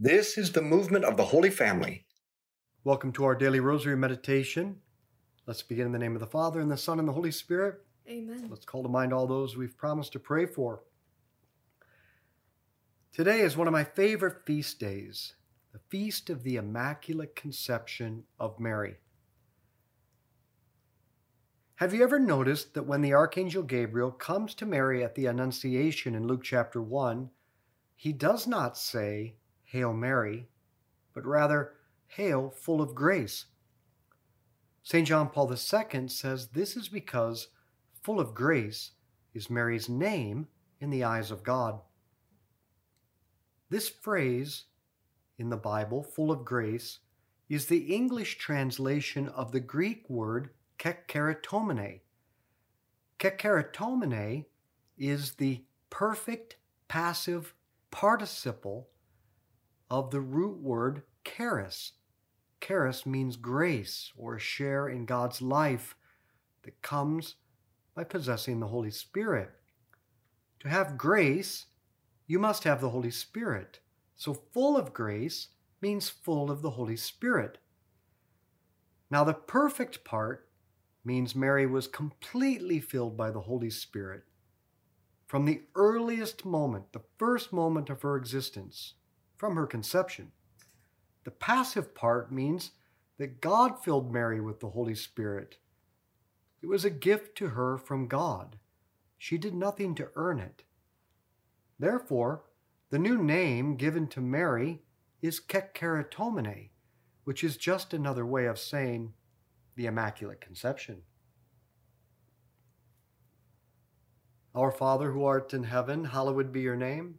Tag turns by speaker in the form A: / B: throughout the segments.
A: This is the movement of the Holy Family.
B: Welcome to our daily rosary meditation. Let's begin in the name of the Father, and the Son, and the Holy Spirit.
C: Amen.
B: Let's call to mind all those we've promised to pray for. Today is one of my favorite feast days, the Feast of the Immaculate Conception of Mary. Have you ever noticed that when the Archangel Gabriel comes to Mary at the Annunciation in Luke chapter 1, he does not say, Hail Mary, but rather, Hail, full of grace. St. John Paul II says this is because full of grace is Mary's name in the eyes of God. This phrase in the Bible, full of grace, is the English translation of the Greek word kecharitomene. Kecharitomene is the perfect passive participle of the root word charis. Charis means grace or share in God's life that comes by possessing the Holy Spirit. To have grace, you must have the Holy Spirit. So, full of grace means full of the Holy Spirit. Now, the perfect part means Mary was completely filled by the Holy Spirit from the earliest moment, the first moment of her existence from her conception. The passive part means that God filled Mary with the Holy Spirit. It was a gift to her from God. She did nothing to earn it. Therefore, the new name given to Mary is Kecharitomene, which is just another way of saying the Immaculate Conception. Our Father who art in heaven, hallowed be your name.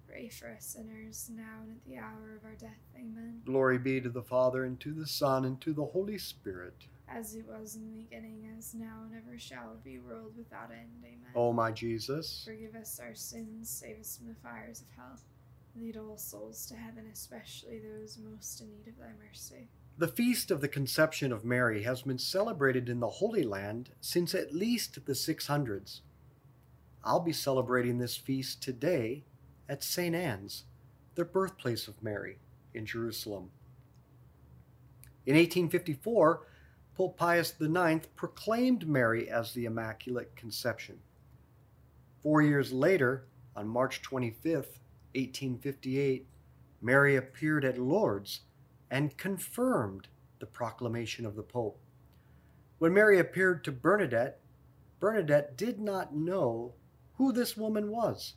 C: pray for us sinners, now and at the hour of our death. Amen.
B: Glory be to the Father, and to the Son, and to the Holy Spirit.
C: As it was in the beginning, as now, and ever shall be, world without end. Amen.
B: O my Jesus,
C: forgive us our sins, save us from the fires of hell. Lead all souls to heaven, especially those most in need of thy mercy.
B: The feast of the conception of Mary has been celebrated in the Holy Land since at least the 600s. I'll be celebrating this feast today at St. Anne's, the birthplace of Mary in Jerusalem. In 1854, Pope Pius IX proclaimed Mary as the Immaculate Conception. Four years later, on March 25, 1858, Mary appeared at Lourdes and confirmed the proclamation of the Pope. When Mary appeared to Bernadette, Bernadette did not know who this woman was.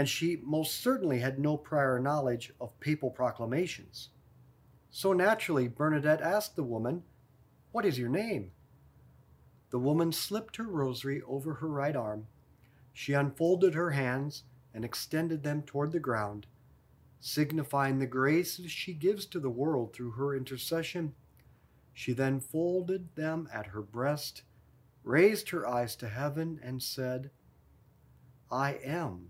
B: And she most certainly had no prior knowledge of papal proclamations. So naturally, Bernadette asked the woman, What is your name? The woman slipped her rosary over her right arm. She unfolded her hands and extended them toward the ground, signifying the grace she gives to the world through her intercession. She then folded them at her breast, raised her eyes to heaven, and said, I am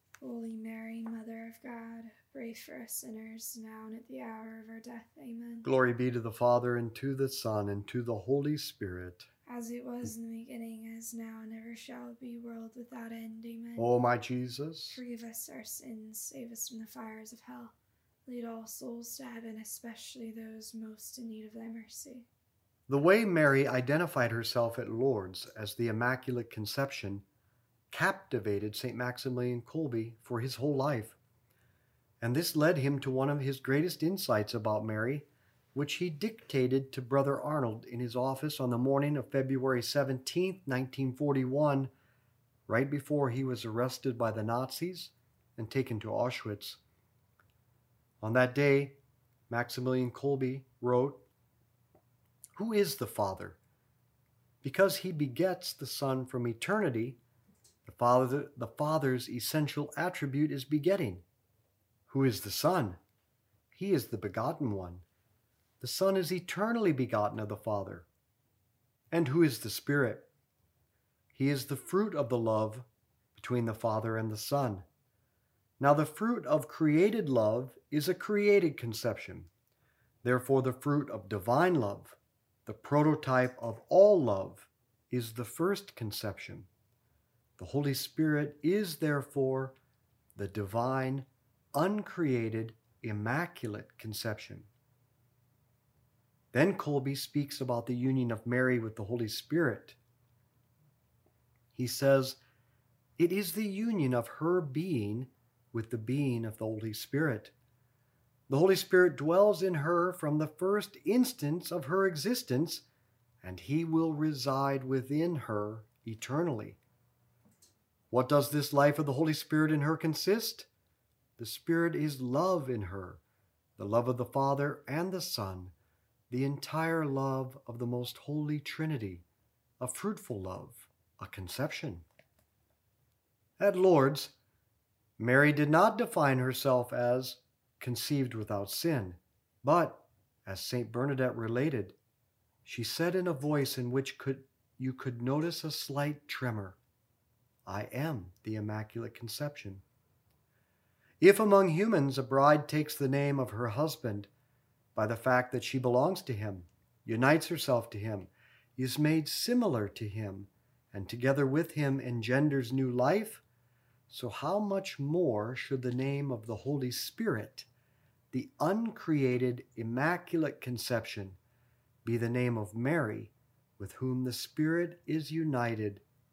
C: Holy Mary, Mother of God, pray for us sinners now and at the hour of our death. Amen.
B: Glory be to the Father, and to the Son, and to the Holy Spirit.
C: As it was in the beginning, as now, and ever shall be, world without end. Amen.
B: O my Jesus,
C: Forgive us our sins, save us from the fires of hell. Lead all souls to heaven, especially those most in need of thy mercy.
B: the way Mary identified herself at Lourdes as the Immaculate Conception captivated St. Maximilian Kolbe for his whole life. And this led him to one of his greatest insights about Mary, which he dictated to Brother Arnold in his office on the morning of February 17, 1941, right before he was arrested by the Nazis and taken to Auschwitz. On that day, Maximilian Kolbe wrote, Who is the Father? Because he begets the Son from eternity, the, Father, the Father's essential attribute is begetting. Who is the Son? He is the begotten one. The Son is eternally begotten of the Father. And who is the Spirit? He is the fruit of the love between the Father and the Son. Now, the fruit of created love is a created conception. Therefore, the fruit of divine love, the prototype of all love, is the first conception. The Holy Spirit is, therefore, the divine, uncreated, immaculate conception. Then Kolbe speaks about the union of Mary with the Holy Spirit. He says, It is the union of her being with the being of the Holy Spirit. The Holy Spirit dwells in her from the first instance of her existence, and he will reside within her eternally. What does this life of the Holy Spirit in her consist? The Spirit is love in her, the love of the Father and the Son, the entire love of the most holy Trinity, a fruitful love, a conception. At Lourdes, Mary did not define herself as conceived without sin, but, as St. Bernadette related, she said in a voice in which could, you could notice a slight tremor, I am the Immaculate Conception. If among humans a bride takes the name of her husband by the fact that she belongs to him, unites herself to him, is made similar to him, and together with him engenders new life, so how much more should the name of the Holy Spirit, the uncreated Immaculate Conception, be the name of Mary, with whom the Spirit is united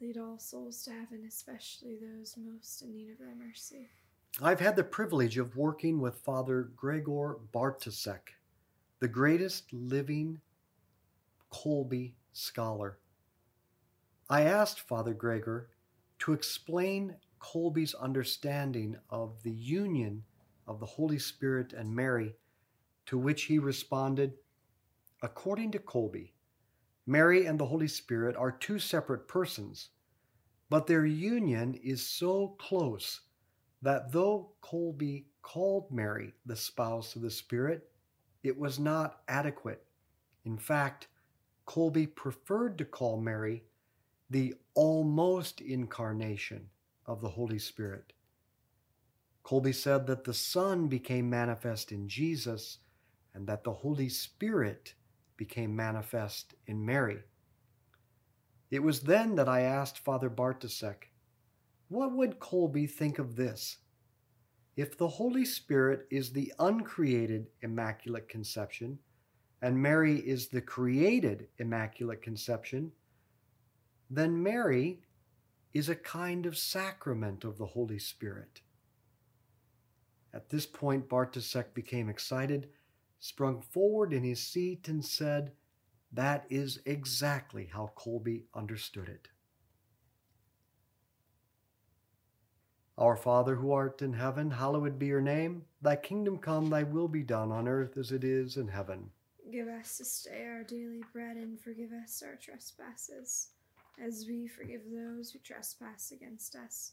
C: Lead all souls to heaven, especially those most in need of thy mercy.
B: I've had the privilege of working with Father Gregor Bartosik, the greatest living Kolbe scholar. I asked Father Gregor to explain Kolbe's understanding of the union of the Holy Spirit and Mary, to which he responded According to Kolbe, Mary and the Holy Spirit are two separate persons, but their union is so close that though Kolbe called Mary the spouse of the Spirit, it was not adequate. In fact, Kolbe preferred to call Mary the almost incarnation of the Holy Spirit. Kolbe said that the Son became manifest in Jesus and that the Holy Spirit became manifest in Mary. It was then that I asked Father Bartosik, What would Kolbe think of this? If the Holy Spirit is the uncreated Immaculate Conception, and Mary is the created Immaculate Conception, then Mary is a kind of sacrament of the Holy Spirit. At this point, Bartosik became excited, sprung forward in his seat, and said, That is exactly how Kolbe understood it. Our Father who art in heaven, hallowed be your name. Thy kingdom come, thy will be done on earth as it is in heaven.
C: Give us this day our daily bread and forgive us our trespasses, as we forgive those who trespass against us.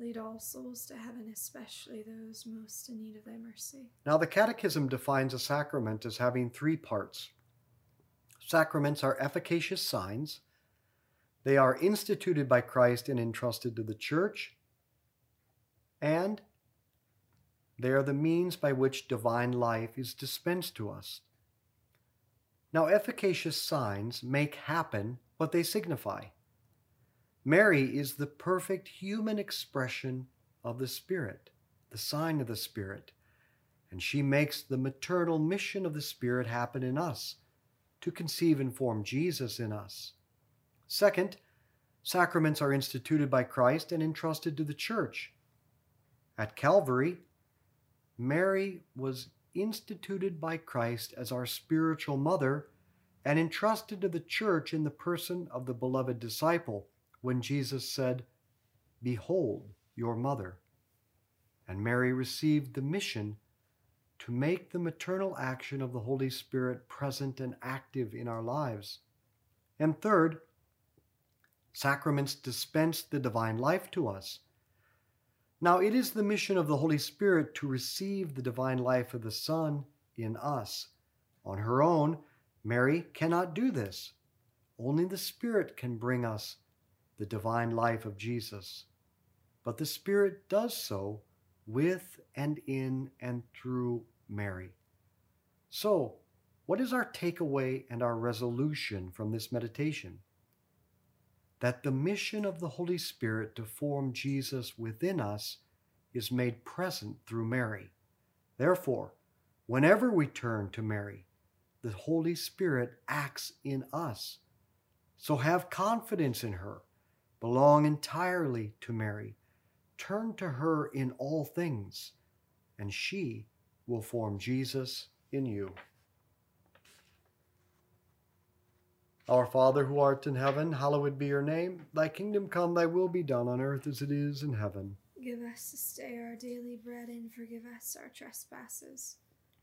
C: Lead all souls to heaven, especially those most in need of thy mercy.
B: Now, the Catechism defines a sacrament as having three parts. Sacraments are efficacious signs, they are instituted by Christ and entrusted to the Church, and they are the means by which divine life is dispensed to us. Now, efficacious signs make happen what they signify. Mary is the perfect human expression of the Spirit, the sign of the Spirit, and she makes the maternal mission of the Spirit happen in us to conceive and form Jesus in us. Second, sacraments are instituted by Christ and entrusted to the Church. At Calvary, Mary was instituted by Christ as our spiritual mother and entrusted to the Church in the person of the beloved disciple when Jesus said, Behold your mother. And Mary received the mission to make the maternal action of the Holy Spirit present and active in our lives. And third, sacraments dispense the divine life to us. Now, it is the mission of the Holy Spirit to receive the divine life of the Son in us. On her own, Mary cannot do this. Only the Spirit can bring us the divine life of Jesus. But the Spirit does so with and in and through Mary. So, what is our takeaway and our resolution from this meditation? That the mission of the Holy Spirit to form Jesus within us is made present through Mary. Therefore, Whenever we turn to Mary, the Holy Spirit acts in us. So have confidence in her. Belong entirely to Mary. Turn to her in all things, and she will form Jesus in you. Our Father who art in heaven, hallowed be your name. Thy kingdom come, thy will be done on earth as it is in heaven.
C: Give us this day our daily bread and forgive us our trespasses,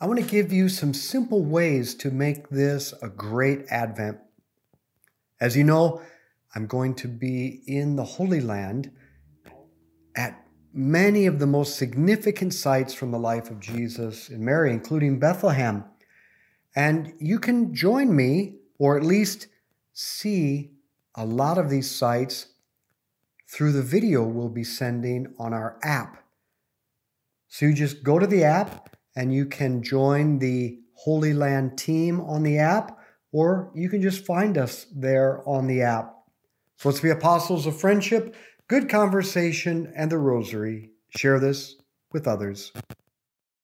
B: I want to give you some simple ways to make this a great Advent. As you know, I'm going to be in the Holy Land at many of the most significant sites from the life of Jesus and Mary, including Bethlehem. And you can join me, or at least see a lot of these sites through the video we'll be sending on our app. So you just go to the app and you can join the Holy Land team on the app, or you can just find us there on the app. So let's be apostles of friendship, good conversation, and the rosary. Share this with others.